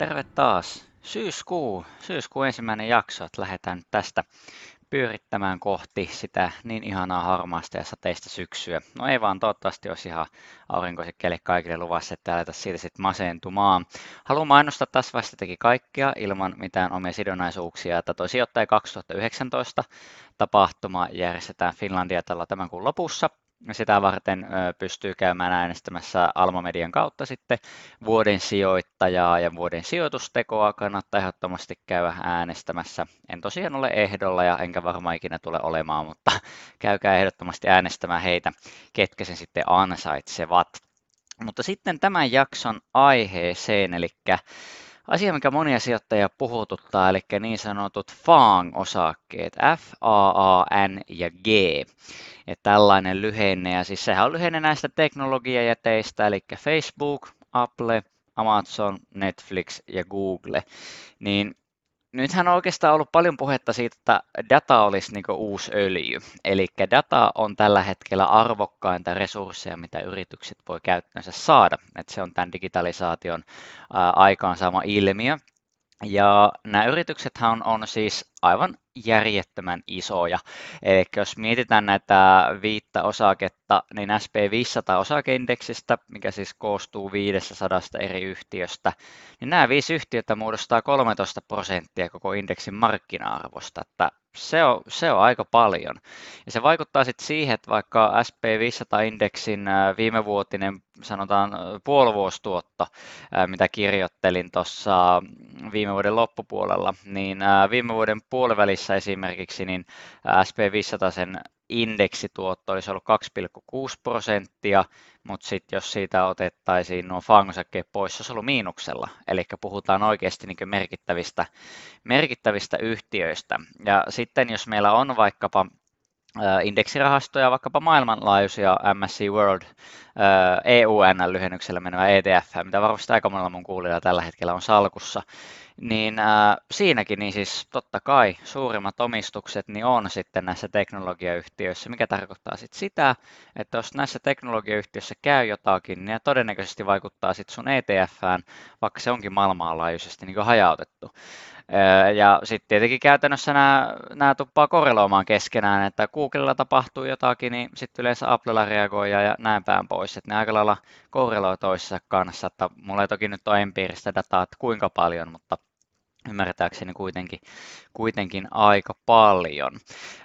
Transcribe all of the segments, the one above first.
terve taas. Syyskuu, syyskuun ensimmäinen jakso, että lähdetään tästä pyörittämään kohti sitä niin ihanaa harmaasta ja sateista syksyä. No ei vaan, toivottavasti olisi ihan aurinkoiset kelle kaikille luvassa, että aletaan siitä sitten masentumaan. Haluan mainostaa tässä vasta teki kaikkea ilman mitään omia sidonnaisuuksia, että toi sijoittaja 2019 tapahtuma järjestetään Finlandia tällä tämän kuun lopussa sitä varten pystyy käymään äänestämässä Alma Median kautta sitten vuoden sijoittajaa ja vuoden sijoitustekoa kannattaa ehdottomasti käydä äänestämässä. En tosiaan ole ehdolla ja enkä varmaan ikinä tule olemaan, mutta käykää ehdottomasti äänestämään heitä, ketkä sen sitten ansaitsevat. Mutta sitten tämän jakson aiheeseen, eli asia, mikä monia sijoittajia puhututtaa, eli niin sanotut FAANG-osakkeet, F, A, A, N ja G. Ja tällainen lyhenne, ja siis sehän on lyhenne näistä teknologiajäteistä, eli Facebook, Apple, Amazon, Netflix ja Google. Niin nythän on oikeastaan ollut paljon puhetta siitä, että data olisi niin uusi öljy. Eli data on tällä hetkellä arvokkainta resursseja, mitä yritykset voi käyttöönsä saada. että se on tämän digitalisaation aikaansaama ilmiö. Ja nämä yrityksethän on, on siis aivan järjettömän isoja. Eli jos mietitään näitä viittä osaketta, niin SP500 osakeindeksistä, mikä siis koostuu 500 eri yhtiöstä, niin nämä viisi yhtiötä muodostaa 13 prosenttia koko indeksin markkina-arvosta. Että se on, se on aika paljon. Ja se vaikuttaa sitten siihen, että vaikka SP500-indeksin viimevuotinen sanotaan puolivuostuotto, mitä kirjoittelin tuossa viime vuoden loppupuolella, niin viime vuoden puolivälissä esimerkiksi niin SP500 sen indeksituotto olisi ollut 2,6 prosenttia, mutta sitten jos siitä otettaisiin nuo fangosakkeet pois, se olisi ollut miinuksella. Eli puhutaan oikeasti niin merkittävistä, merkittävistä yhtiöistä. Ja sitten jos meillä on vaikkapa indeksirahastoja, vaikkapa maailmanlaajuisia MSC World, EUN-lyhennyksellä menevä ETF, mitä varmasti aika monella mun kuulijalla tällä hetkellä on salkussa, niin äh, siinäkin niin siis totta kai suurimmat omistukset niin on sitten näissä teknologiayhtiöissä, mikä tarkoittaa sitten sitä, että jos näissä teknologiayhtiöissä käy jotakin, niin todennäköisesti vaikuttaa sitten sun ETFään, vaikka se onkin maailmanlaajuisesti niin hajautettu. Ja sitten tietenkin käytännössä nämä, nämä tuppaa korreloimaan keskenään, että Googlella tapahtuu jotakin, niin sitten yleensä Applella reagoi ja näin päin pois. Että ne aika lailla korreloi toisessa kanssa, että mulla ei toki nyt ole empiiristä dataa, että kuinka paljon, mutta ymmärtääkseni kuitenkin, kuitenkin aika paljon.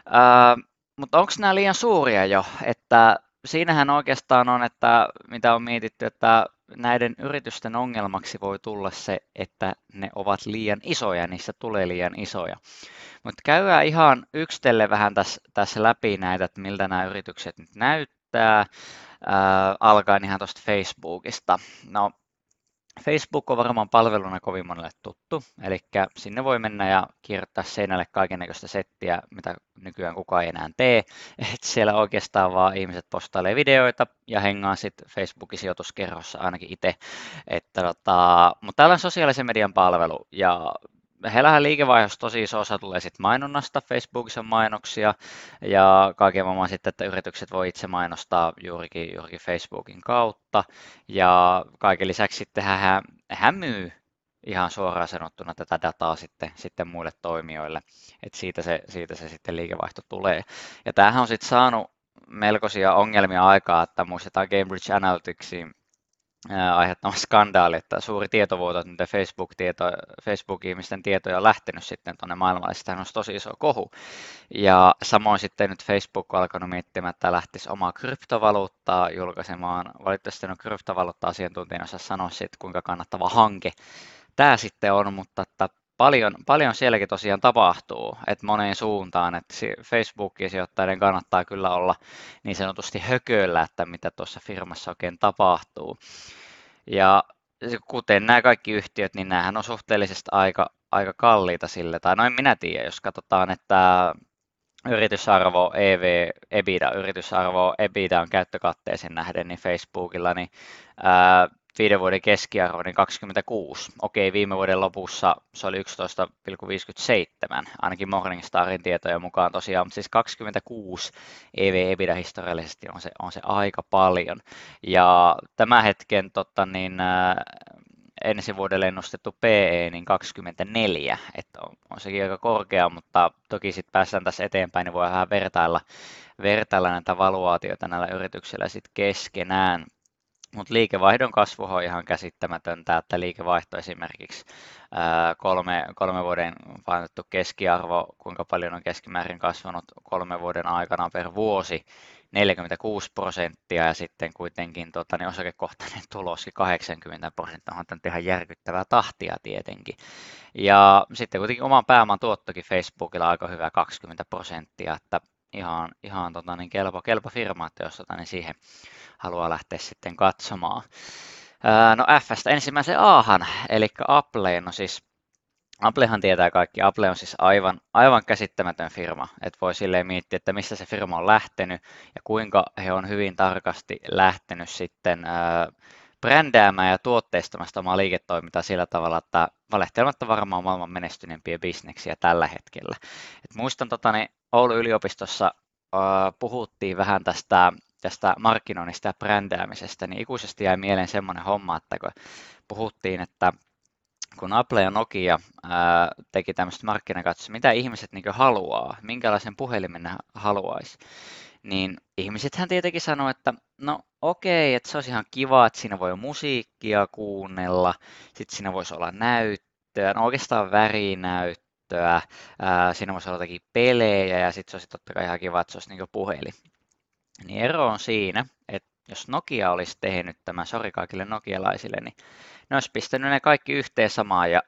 Ää, mutta onko nämä liian suuria jo, että siinähän oikeastaan on, että mitä on mietitty, että näiden yritysten ongelmaksi voi tulla se, että ne ovat liian isoja, niissä tulee liian isoja. Mutta käydään ihan yksitellen vähän tässä, tässä läpi näitä, että miltä nämä yritykset nyt näyttää, ää, alkaen ihan tuosta Facebookista. No, Facebook on varmaan palveluna kovin monelle tuttu, eli sinne voi mennä ja kirjoittaa seinälle kaikennäköistä settiä, mitä nykyään kukaan ei enää tee. Et siellä oikeastaan vaan ihmiset postailee videoita ja hengaa sitten Facebookin sijoituskerhossa ainakin itse. tota, mutta täällä on sosiaalisen median palvelu ja heillähän liikevaihdossa tosi iso osa tulee sitten mainonnasta, Facebookissa on mainoksia ja kaiken maailman sitten, että yritykset voi itse mainostaa juurikin, juurikin Facebookin kautta. Ja kaiken lisäksi sitten hän, hän myy ihan suoraan sanottuna tätä dataa sitten, sitten muille toimijoille, että siitä se, siitä se sitten liikevaihto tulee. Ja tämähän on sitten saanut melkoisia ongelmia aikaa, että muistetaan Cambridge Analyticsin aiheuttama skandaali, että suuri tietovuoto, että Facebook-tieto, Facebook-ihmisten tietoja on lähtenyt sitten tuonne maailmalle, sitä on tosi iso kohu. Ja samoin sitten nyt Facebook on alkanut miettimään, että lähtisi omaa kryptovaluuttaa julkaisemaan. Valitettavasti on kryptovaluutta-asiantuntijana osaa sanoa sitten, kuinka kannattava hanke tämä sitten on, mutta että paljon, paljon sielläkin tosiaan tapahtuu, että moneen suuntaan, että Facebookin sijoittajien kannattaa kyllä olla niin sanotusti hököllä, että mitä tuossa firmassa oikein tapahtuu. Ja kuten nämä kaikki yhtiöt, niin nämähän on suhteellisesti aika, aika kalliita sille, tai noin minä tiedän, jos katsotaan, että yritysarvo EV, EBITDA, yritysarvo EBITDA on käyttökatteeseen nähden, niin Facebookilla, niin ää, viiden vuoden keskiarvo, niin 26. Okei, viime vuoden lopussa se oli 11,57, ainakin Morningstarin tietojen mukaan tosiaan, mutta siis 26 EV-EBITDA historiallisesti on se, on se aika paljon. Ja tämän hetken totta, niin, ensi vuodelle ennustettu PE niin 24, että on, on sekin aika korkea, mutta toki sitten päästään tässä eteenpäin, niin voi vähän vertailla, vertailla näitä valuaatioita näillä yrityksillä sitten keskenään. Mutta liikevaihdon kasvu on ihan käsittämätöntä, että liikevaihto esimerkiksi kolme, kolme vuoden painettu keskiarvo, kuinka paljon on keskimäärin kasvanut kolme vuoden aikana per vuosi, 46 prosenttia ja sitten kuitenkin tota, niin osakekohtainen tuloskin 80 prosenttia, on ihan järkyttävää tahtia tietenkin. Ja sitten kuitenkin oman pääoman tuottokin Facebookilla aika hyvä 20 prosenttia, että ihan, ihan tota, niin kelpo, kelpo firma, että jos tota, niin siihen haluaa lähteä sitten katsomaan. No Fstä ensimmäisen Ahan, eli Appleen, no siis Applehan tietää kaikki. Apple on siis aivan, aivan käsittämätön firma. Että voi silleen miettiä, että mistä se firma on lähtenyt ja kuinka he on hyvin tarkasti lähtenyt sitten ää, brändäämään ja tuotteistamaan liiketoimintaa sillä tavalla, että valehtelematta varmaan maailman menestyneempiä bisneksiä tällä hetkellä. Et muistan tota, niin Oulun yliopistossa puhuttiin vähän tästä, tästä markkinoinnista ja brändäämisestä, niin ikuisesti jäi mieleen semmoinen homma, että kun puhuttiin, että kun Apple ja Nokia ää, teki tämmöistä markkinakatsoa, mitä ihmiset niin haluaa, minkälaisen puhelimen haluaisi, niin ihmisethän tietenkin sanoo, että no okei, että se olisi ihan kiva, että siinä voi musiikkia kuunnella, sitten siinä voisi olla näyttöä, no oikeastaan värinäyttöä, ää, siinä voisi olla jotakin pelejä ja sitten se olisi totta kai ihan kiva, että se olisi niin puhelin. Niin ero on siinä, että jos Nokia olisi tehnyt tämä, sori kaikille nokialaisille, niin ne olisi pistänyt ne kaikki yhteen samaan ja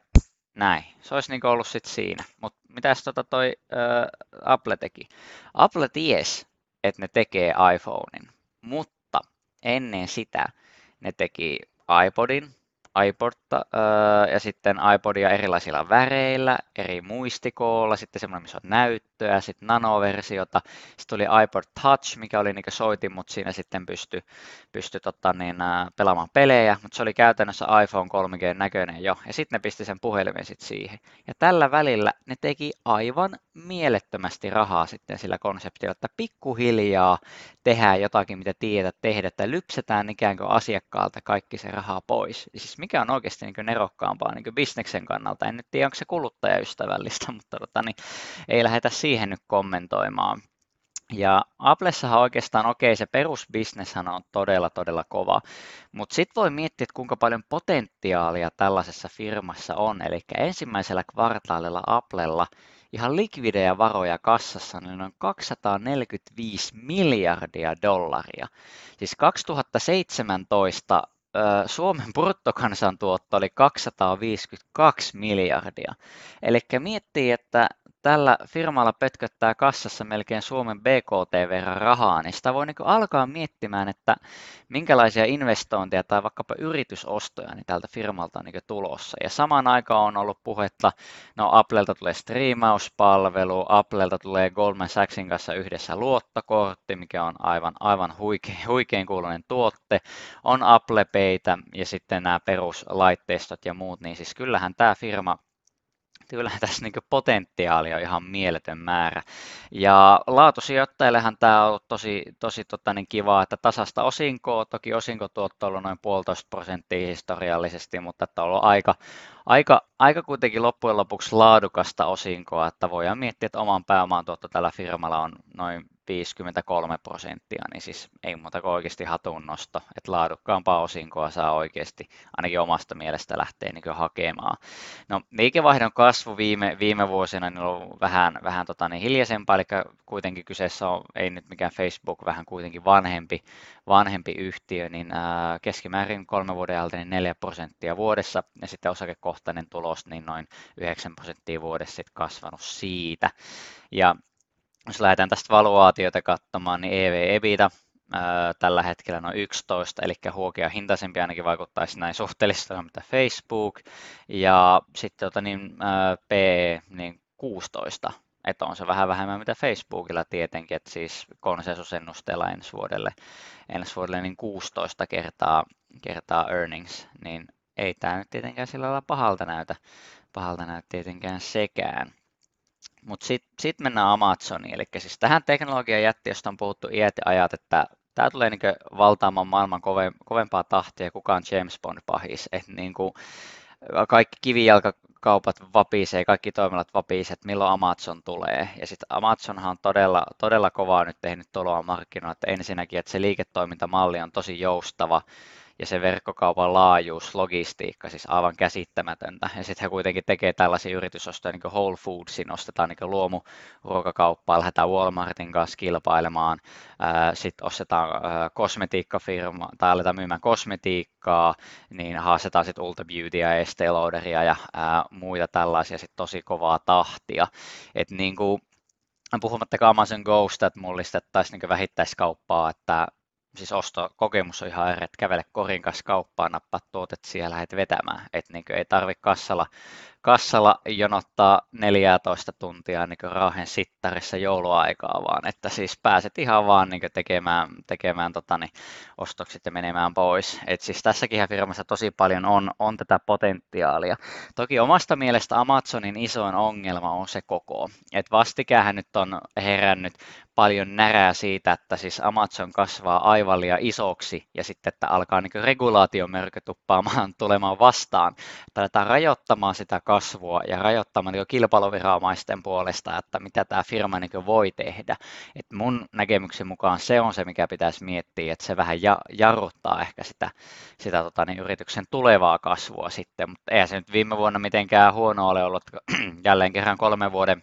näin. Se olisi niin ollut sitten siinä. Mutta mitäs tota toi ä, Apple teki? Apple ties, että ne tekee iPhonein, mutta ennen sitä ne teki iPodin, iPodta ja sitten iPodia erilaisilla väreillä, eri muistikoolla, sitten semmoinen, missä on näyttöä, sitten nanoversiota, sitten tuli iPod Touch, mikä oli niin soitin, mutta siinä sitten pystyi pysty, tota, niin, pelaamaan pelejä, mutta se oli käytännössä iPhone 3G näköinen jo, ja sitten ne pisti sen puhelimen sitten siihen. Ja tällä välillä ne teki aivan mielettömästi rahaa sitten sillä konseptilla, että pikkuhiljaa tehdään jotakin, mitä tiedät tehdä, että lypsetään ikään kuin asiakkaalta kaikki se rahaa pois. Siis mikä on oikeasti niin nerokkaampaa niin bisneksen kannalta. En nyt tiedä, onko se kuluttajaystävällistä, mutta tota, niin, ei lähdetä siihen nyt kommentoimaan. Ja Applessahan oikeastaan, okei, okay, se perusbisneshän on todella, todella kova, mutta sitten voi miettiä, että kuinka paljon potentiaalia tällaisessa firmassa on. Eli ensimmäisellä kvartaalilla Applella ihan likvidejä varoja kassassa niin on 245 miljardia dollaria. Siis 2017 Suomen bruttokansantuotto oli 252 miljardia. Eli miettii, että tällä firmalla pötköttää kassassa melkein Suomen BKT verran rahaa, niin sitä voi niin alkaa miettimään, että minkälaisia investointeja tai vaikkapa yritysostoja niin tältä firmalta on niin tulossa. Ja samaan aikaan on ollut puhetta, no Applelta tulee striimauspalvelu, Applelta tulee Goldman Sachsin kanssa yhdessä luottokortti, mikä on aivan, aivan huikein, huikein kuulunen tuotte, on Apple Paytä ja sitten nämä peruslaitteistot ja muut, niin siis kyllähän tämä firma kyllähän tässä niin potentiaalia on ihan mieletön määrä. Ja laatusijoittajillehan tämä on ollut tosi, tosi tota, niin kiva, että tasasta osinkoa, toki osinkotuotto on ollut noin puolitoista prosenttia historiallisesti, mutta että on ollut aika, aika, aika kuitenkin loppujen lopuksi laadukasta osinkoa, että voidaan miettiä, että oman pääoman tuotto tällä firmalla on noin 53 prosenttia, niin siis ei muuta kuin oikeasti hatun nosto, että laadukkaampaa osinkoa saa oikeasti ainakin omasta mielestä lähteä niin hakemaan. No liikevaihdon kasvu viime, viime vuosina niin on vähän, vähän tota, niin hiljaisempaa, eli kuitenkin kyseessä on, ei nyt mikään Facebook, vähän kuitenkin vanhempi, vanhempi yhtiö, niin ää, keskimäärin kolme vuoden alta niin 4 prosenttia vuodessa, ja sitten osakekohtainen tulos niin noin 9 prosenttia vuodessa sitten kasvanut siitä. Ja jos lähdetään tästä valuaatiota katsomaan, niin EV-EBITDA tällä hetkellä noin 11, eli huokia hintaisempi ainakin vaikuttaisi näin suhteellisesti mitä Facebook, ja sitten tota, niin, P niin 16, että on se vähän vähemmän mitä Facebookilla tietenkin, että siis konsensusennusteella ensi vuodelle, ensi vuodelle niin 16 kertaa, kertaa earnings, niin ei tämä nyt tietenkään sillä lailla pahalta näytä, pahalta näytä tietenkään sekään. Mutta sitten sit mennään Amazoniin, eli siis tähän teknologian jätti, josta on puhuttu iät ja ajat, että tämä tulee niin valtaamaan maailman kovempaa tahtia, kukaan James Bond pahis. Että niin kuin, kaikki kivijalkakaupat vapisee, kaikki toimialat vapisee, että milloin Amazon tulee. Ja sitten Amazonhan on todella, todella kovaa nyt tehnyt tuloa markkinoilla, että ensinnäkin, että se liiketoimintamalli on tosi joustava, ja se verkkokaupan laajuus, logistiikka, siis aivan käsittämätöntä. Ja sitten he kuitenkin tekee tällaisia yritysostoja, niin kuin Whole Foodsin, ostetaan niin luomuruokakauppaa, lähdetään Walmartin kanssa kilpailemaan, sitten ostetaan kosmetiikkafirma, tai aletaan myymään kosmetiikkaa, niin haastetaan sitten Ulta Beautya, Estee Lauderia ja muita tällaisia sitten tosi kovaa tahtia. Et niin kuin, puhumattakaan Amazon Ghost, että mullistettaisiin niin vähittäiskauppaa, että siis ostokokemus on ihan eri, että kävele korin kanssa kauppaan, nappaa tuotet siellä lähdet vetämään. Että niin ei tarvitse kassalla kassalla jonottaa 14 tuntia niin raahen sittarissa jouluaikaa, vaan että siis pääset ihan vaan niin tekemään, tekemään tota, niin, ostokset ja menemään pois. Et siis tässäkin firmassa tosi paljon on, on tätä potentiaalia. Toki omasta mielestä Amazonin isoin ongelma on se koko. Et vastikään nyt on herännyt paljon närää siitä, että siis Amazon kasvaa aivan liian isoksi ja sitten, että alkaa niin regulaatiomörkö tuppaamaan tulemaan vastaan. Aletaan rajoittamaan sitä kasvua ja rajoittamaan niin kilpailuviranomaisten puolesta, että mitä tämä firma niin voi tehdä. Et mun näkemyksen mukaan se on se, mikä pitäisi miettiä, että se vähän jarruttaa ehkä sitä, sitä tota, niin yrityksen tulevaa kasvua sitten, mutta eihän se nyt viime vuonna mitenkään huono ole ollut, jälleen kerran kolmen vuoden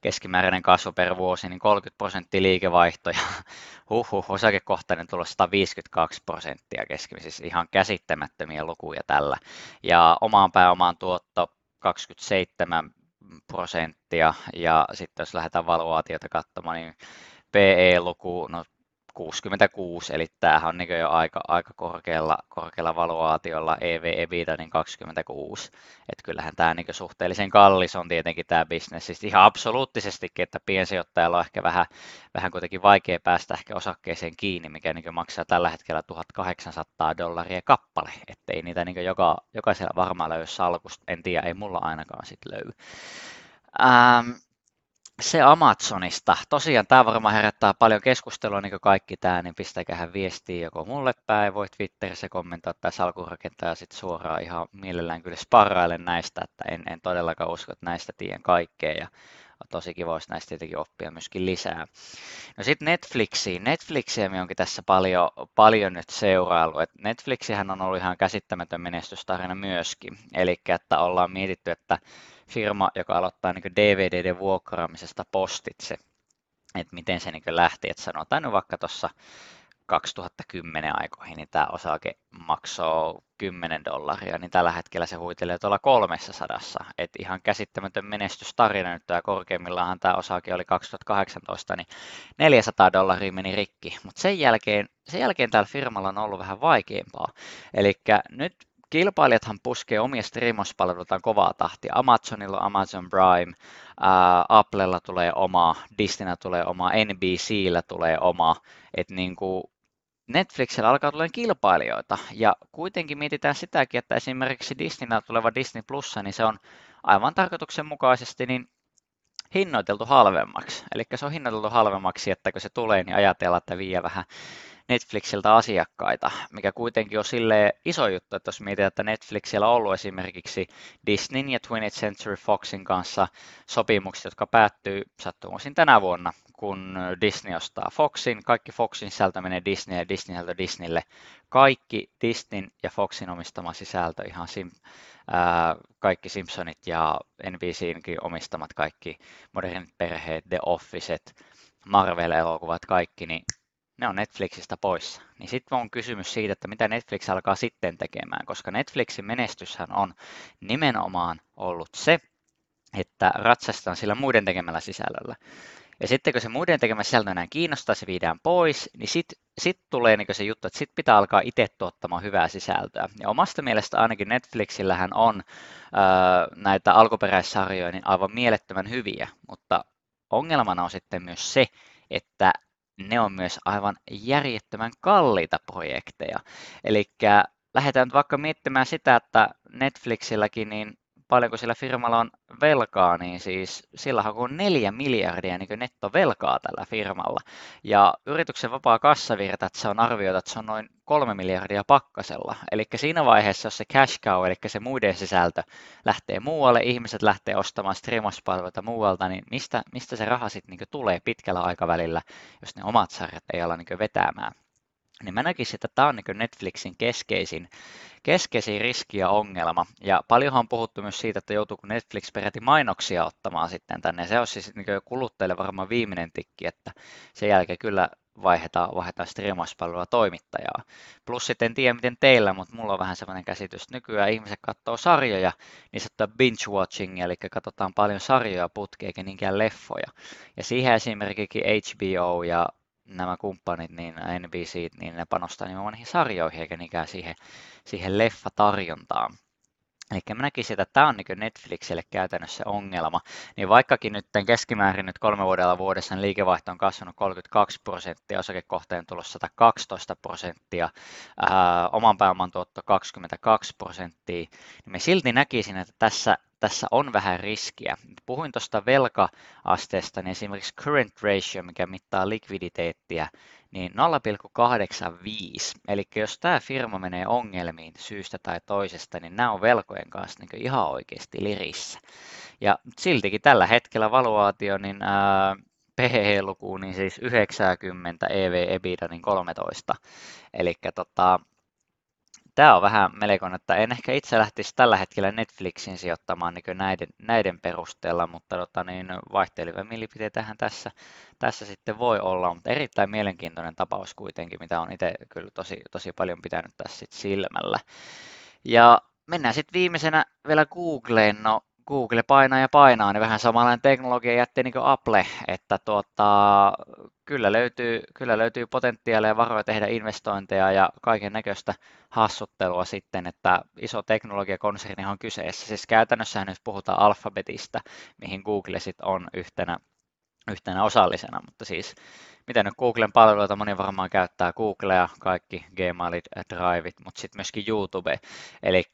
keskimääräinen kasvu per vuosi, niin 30 prosenttia liikevaihtoja, huhhuh, osakekohtainen tulos 152 prosenttia keskimäärin, siis ihan käsittämättömiä lukuja tällä. Ja omaan pääomaan tuotto 27 prosenttia, ja sitten jos lähdetään valuaatiota katsomaan, niin PE-luku, no 66, eli tämähän on niin jo aika, aika korkealla, korkealla valuaatiolla, EV, EBITDA niin 26, että kyllähän tämä niin suhteellisen kallis on tietenkin tämä bisnes, siis ihan absoluuttisestikin, että piensijoittajalla on ehkä vähän, vähän kuitenkin vaikea päästä ehkä osakkeeseen kiinni, mikä niin maksaa tällä hetkellä 1800 dollaria kappale, ettei niitä niin joka, jokaisella varmaan löy salkusta, en tiedä, ei mulla ainakaan sitten löy. Ähm, se Amazonista. Tosiaan tämä varmaan herättää paljon keskustelua, niin kuin kaikki tämä, niin pistäkähän viestiä joko mulle päin, voi Twitterissä kommentoida tai salkurakentaja sitten suoraan ihan mielellään kyllä sparrailen näistä, että en, en todellakaan usko, että näistä tiedän kaikkea ja on tosi kiva, jos näistä tietenkin oppia myöskin lisää. No sitten Netflixiin. Netflixiä me onkin tässä paljon, paljon nyt seurailu. Et Netflixihän on ollut ihan käsittämätön menestystarina myöskin. Eli että ollaan mietitty, että firma, joka aloittaa niin DVDn vuokraamisesta postitse, että miten se niin lähti, että sanotaan nyt vaikka tuossa 2010 aikoihin, niin tämä osake maksoi 10 dollaria, niin tällä hetkellä se huitelee tuolla 300. Et ihan käsittämätön menestystarina nyt ja korkeimmillaan tämä osake oli 2018, niin 400 dollaria meni rikki, mutta sen jälkeen, sen jälkeen tällä firmalla on ollut vähän vaikeampaa. Eli nyt kilpailijathan puskee omia striimauspalveluitaan kovaa tahtia. Amazonilla on Amazon Prime, ää, Applella tulee oma, Disneyllä tulee oma, NBCllä tulee oma. Et niin kuin Netflixillä alkaa tulla kilpailijoita ja kuitenkin mietitään sitäkin, että esimerkiksi Disneyllä tuleva Disney Plus, niin se on aivan tarkoituksenmukaisesti niin hinnoiteltu halvemmaksi. Eli se on hinnoiteltu halvemmaksi, että kun se tulee, niin ajatellaan, että vie vähän Netflixiltä asiakkaita, mikä kuitenkin on sille iso juttu, että jos mietitään, että Netflixillä on ollut esimerkiksi Disneyn ja 20th Century Foxin kanssa sopimukset, jotka päättyy sattumoisin tänä vuonna, kun Disney ostaa Foxin, kaikki Foxin sisältö menee Disney ja Disney sisältö Disneylle. Kaikki Disneyn ja Foxin omistama sisältö, ihan sim, ää, kaikki Simpsonit ja NBCinkin omistamat kaikki modernit perheet, The Officet, Marvel-elokuvat, kaikki, niin ne on Netflixistä poissa. Niin sitten on kysymys siitä, että mitä Netflix alkaa sitten tekemään, koska Netflixin menestyshän on nimenomaan ollut se, että ratsastaan sillä muiden tekemällä sisällöllä. Ja sitten kun se muiden tekemä sisältö enää kiinnostaa, se viedään pois, niin sitten sit tulee niin se juttu, että sitten pitää alkaa itse tuottamaan hyvää sisältöä. Ja omasta mielestä ainakin Netflixillähän on öö, näitä alkuperäissarjoja niin aivan mielettömän hyviä, mutta ongelmana on sitten myös se, että ne on myös aivan järjettömän kalliita projekteja. Eli lähdetään vaikka miettimään sitä, että Netflixilläkin niin paljonko sillä firmalla on velkaa, niin siis sillä on neljä miljardia niin nettovelkaa tällä firmalla. Ja yrityksen vapaa kassavirta, että se on arvioitu, että se on noin kolme miljardia pakkasella. Eli siinä vaiheessa, jos se cash cow, eli se muiden sisältö, lähtee muualle, ihmiset lähtee ostamaan streamaspalveluita muualta, niin mistä, mistä se raha sitten niin tulee pitkällä aikavälillä, jos ne omat sarjat ei olla niin vetämään? Niin mä näkisin, että tämä on niin Netflixin keskeisin, keskeisin riski ja ongelma. Ja paljonhan on puhuttu myös siitä, että joutuuko Netflix peräti mainoksia ottamaan sitten tänne. Se olisi siis niin kuluttajille varmaan viimeinen tikki, että sen jälkeen kyllä vaihdetaan, vaihdetaan striimauspalvelua toimittajaa. Plus sitten en tiedä miten teillä, mutta mulla on vähän sellainen käsitys, että nykyään ihmiset katsoo sarjoja, niin se binge watching, eli katsotaan paljon sarjoja putkeen eikä niinkään leffoja. Ja siihen esimerkiksi HBO ja nämä kumppanit, niin NBC, niin ne panostaa nimenomaan niihin sarjoihin eikä niinkään siihen, siihen leffatarjontaan. Eli mä näkisin, että tämä on niin Netflixille käytännössä ongelma. Niin vaikkakin nyt keskimäärin nyt kolme vuodella vuodessa niin liikevaihto on kasvanut 32 prosenttia, osakekohteen tulossa 112 prosenttia, ää, oman pääoman tuotto 22 prosenttia, niin me silti näkisin, että tässä tässä on vähän riskiä. Puhuin tuosta velka-asteesta, niin esimerkiksi current ratio, mikä mittaa likviditeettiä, niin 0,85. Eli jos tämä firma menee ongelmiin syystä tai toisesta, niin nämä on velkojen kanssa niin ihan oikeasti lirissä. Ja siltikin tällä hetkellä valuaatio, niin ää, PE-luku, niin siis 90, EV, EBITDA, niin 13. Eli tota, tämä on vähän melkoinen, että en ehkä itse lähtisi tällä hetkellä Netflixin sijoittamaan niin näiden, näiden perusteella, mutta tota, niin vaihtelevia mielipiteitähän tässä, tässä sitten voi olla, mutta erittäin mielenkiintoinen tapaus kuitenkin, mitä on itse kyllä tosi, tosi paljon pitänyt tässä sit silmällä. Ja mennään sitten viimeisenä vielä Googleen. No, Google painaa ja painaa, niin vähän samanlainen teknologia jätti niin kuin Apple, että tuota, kyllä, löytyy, kyllä löytyy potentiaalia ja varoja tehdä investointeja ja kaiken näköistä hassuttelua sitten, että iso teknologiakonserni on kyseessä. Siis käytännössä nyt puhutaan Alphabetista, mihin Google sitten on yhtenä, yhtenä osallisena, mutta siis miten nyt Googlen palveluita moni varmaan käyttää Googlea, kaikki Gmailit, Driveit, mutta sitten myöskin YouTube. Eli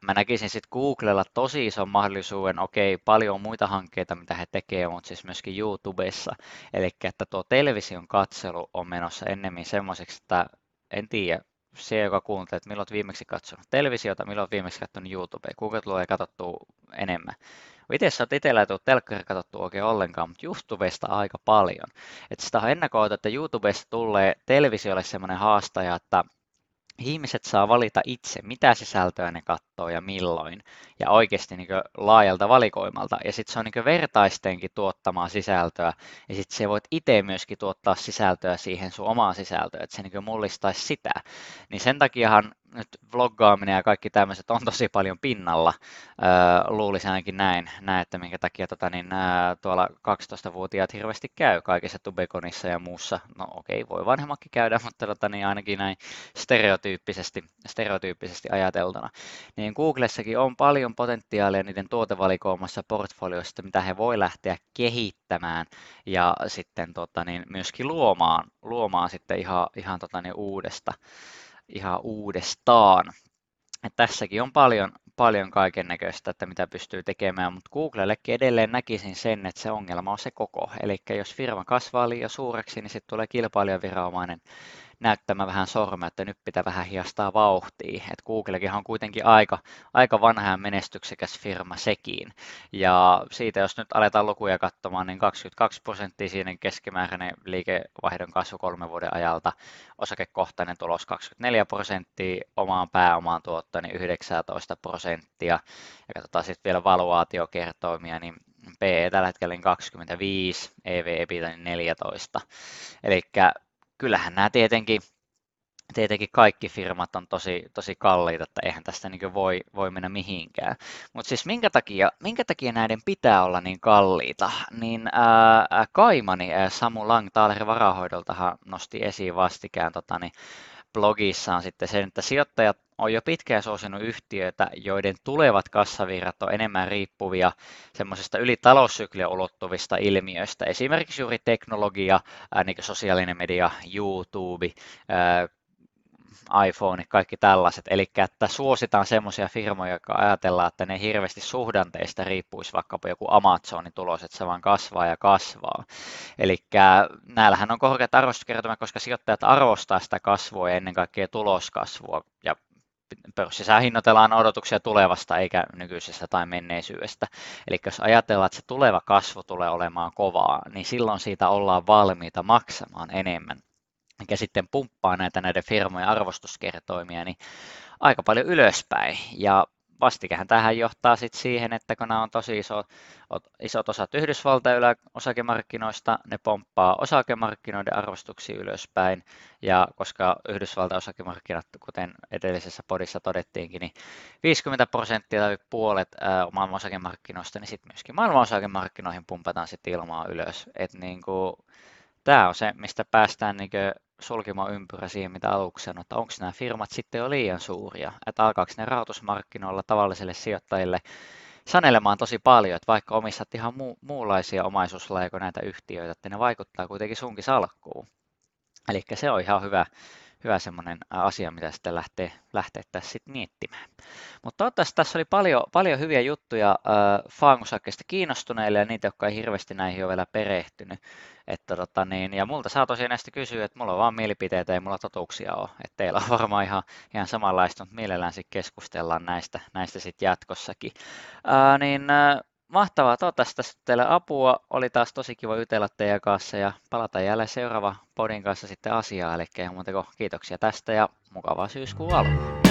mä näkisin sitten Googlella tosi ison mahdollisuuden, okei, paljon muita hankkeita, mitä he tekevät, mutta siis myöskin YouTubessa. Eli että tuo television katselu on menossa ennemmin semmoiseksi, että en tiedä, se, joka kuuntelee, että milloin olet viimeksi katsonut televisiota, milloin olet viimeksi katsonut YouTubea, kuinka tulee katsottua enemmän. Itse sä oot itsellä ei telkkari oikein ollenkaan, mutta YouTubesta aika paljon. Että sitä on ennakoitu, että YouTubesta tulee televisiolle semmoinen haastaja, että ihmiset saa valita itse, mitä sisältöä ne katsoo ja milloin, ja oikeasti niin laajalta valikoimalta. Ja sitten se on niin vertaistenkin tuottamaa sisältöä, ja sitten se voit itse myöskin tuottaa sisältöä siihen sun omaan sisältöön, että se niin mullistaisi sitä. Niin sen takiahan nyt vloggaaminen ja kaikki tämmöiset on tosi paljon pinnalla. Luulisin ainakin näin, näin, että minkä takia tota, niin, tuolla 12-vuotiaat hirveästi käy kaikissa tubekonissa ja muussa. No okei, okay, voi vanhemmakin käydä, mutta tota, niin ainakin näin stereotyyppisesti, stereotyyppisesti ajateltuna. Niin Googlessakin on paljon potentiaalia niiden tuotevalikoimassa portfolioista, mitä he voi lähteä kehittämään ja sitten tota, niin, myöskin luomaan, luomaan sitten ihan, ihan tota, niin, uudesta ihan uudestaan. Et tässäkin on paljon, paljon kaiken näköistä, että mitä pystyy tekemään, mutta Googlellekin edelleen näkisin sen, että se ongelma on se koko. Eli jos firma kasvaa liian suureksi, niin sitten tulee kilpailijaviranomainen näyttämään vähän sormea, että nyt pitää vähän hiastaa vauhtia. Et Googlekin on kuitenkin aika, aika vanha ja menestyksekäs firma sekin. Ja siitä jos nyt aletaan lukuja katsomaan, niin 22 prosenttia siinä keskimääräinen liikevaihdon kasvu kolmen vuoden ajalta, osakekohtainen tulos 24 prosenttia, omaan pääomaan tuotto niin 19 prosenttia. Ja katsotaan sitten vielä valuaatiokertoimia, niin PE tällä hetkellä 25, EV EBITDA 14. Eli kyllähän nämä tietenkin, tietenkin kaikki firmat on tosi, tosi kalliita, että eihän tästä niin voi, voi mennä mihinkään. Mutta siis minkä takia, minkä takia näiden pitää olla niin kalliita? Niin ää, Kaimani ää, Samu Lang Taalerin varahoidoltahan nosti esiin vastikään tota, niin, blogissaan sitten sen, että sijoittajat on jo pitkään suosinut yhtiöitä, joiden tulevat kassavirrat on enemmän riippuvia semmoisesta yli taloussykliä ulottuvista ilmiöistä. Esimerkiksi juuri teknologia, niin sosiaalinen media, YouTube, iPhone, kaikki tällaiset. Eli että suositaan semmoisia firmoja, jotka ajatellaan, että ne hirveästi suhdanteista riippuisi vaikkapa joku Amazonin tulos, että se vaan kasvaa ja kasvaa. Eli näillähän on korkeat arvostuskertomat, koska sijoittajat arvostaa sitä kasvua ja ennen kaikkea tuloskasvua. Ja pörssissä hinnoitellaan odotuksia tulevasta eikä nykyisestä tai menneisyydestä. Eli jos ajatellaan, että se tuleva kasvu tulee olemaan kovaa, niin silloin siitä ollaan valmiita maksamaan enemmän mikä sitten pumppaa näitä näiden firmojen arvostuskertoimia, niin aika paljon ylöspäin. Ja vastikehän tähän johtaa sitten siihen, että kun nämä on tosi iso, isot osat Yhdysvaltain osakemarkkinoista, ne pomppaa osakemarkkinoiden arvostuksia ylöspäin, ja koska Yhdysvaltain osakemarkkinat, kuten edellisessä podissa todettiinkin, niin 50 prosenttia tai puolet maailman osakemarkkinoista, niin sitten myöskin maailman osakemarkkinoihin pumpataan sitten ilmaa ylös. Et niin kuin, tämä on se, mistä päästään niin sulkemaan ympyrä siihen, mitä aluksi sanoin, että onko nämä firmat sitten jo liian suuria, että alkaako ne rahoitusmarkkinoilla tavallisille sijoittajille sanelemaan tosi paljon, että vaikka omistat ihan mu- muunlaisia omaisuuslajeja näitä yhtiöitä, että ne vaikuttaa kuitenkin sunkin salkkuun. Eli se on ihan hyvä, hyvä semmoinen asia, mitä sitten lähtee, lähtee tässä sitten miettimään. Mutta toivottavasti tässä oli paljon, paljon hyviä juttuja äh, Fangusakkeista kiinnostuneille ja niitä, jotka ei hirveästi näihin ole vielä perehtynyt. Että tota niin, ja multa saa tosiaan näistä kysyä, että mulla on vaan mielipiteitä, ei mulla totuuksia ole. Että teillä on varmaan ihan, ihan samanlaista, mutta mielellään sitten keskustellaan näistä, näistä sitten jatkossakin. Ää, niin ää, mahtavaa, toivottavasti tästä teille apua. Oli taas tosi kiva jutella teidän kanssa ja palata jälleen seuraava podin kanssa sitten asiaa. Eli muuta kiitoksia tästä ja mukavaa syyskuun alkua.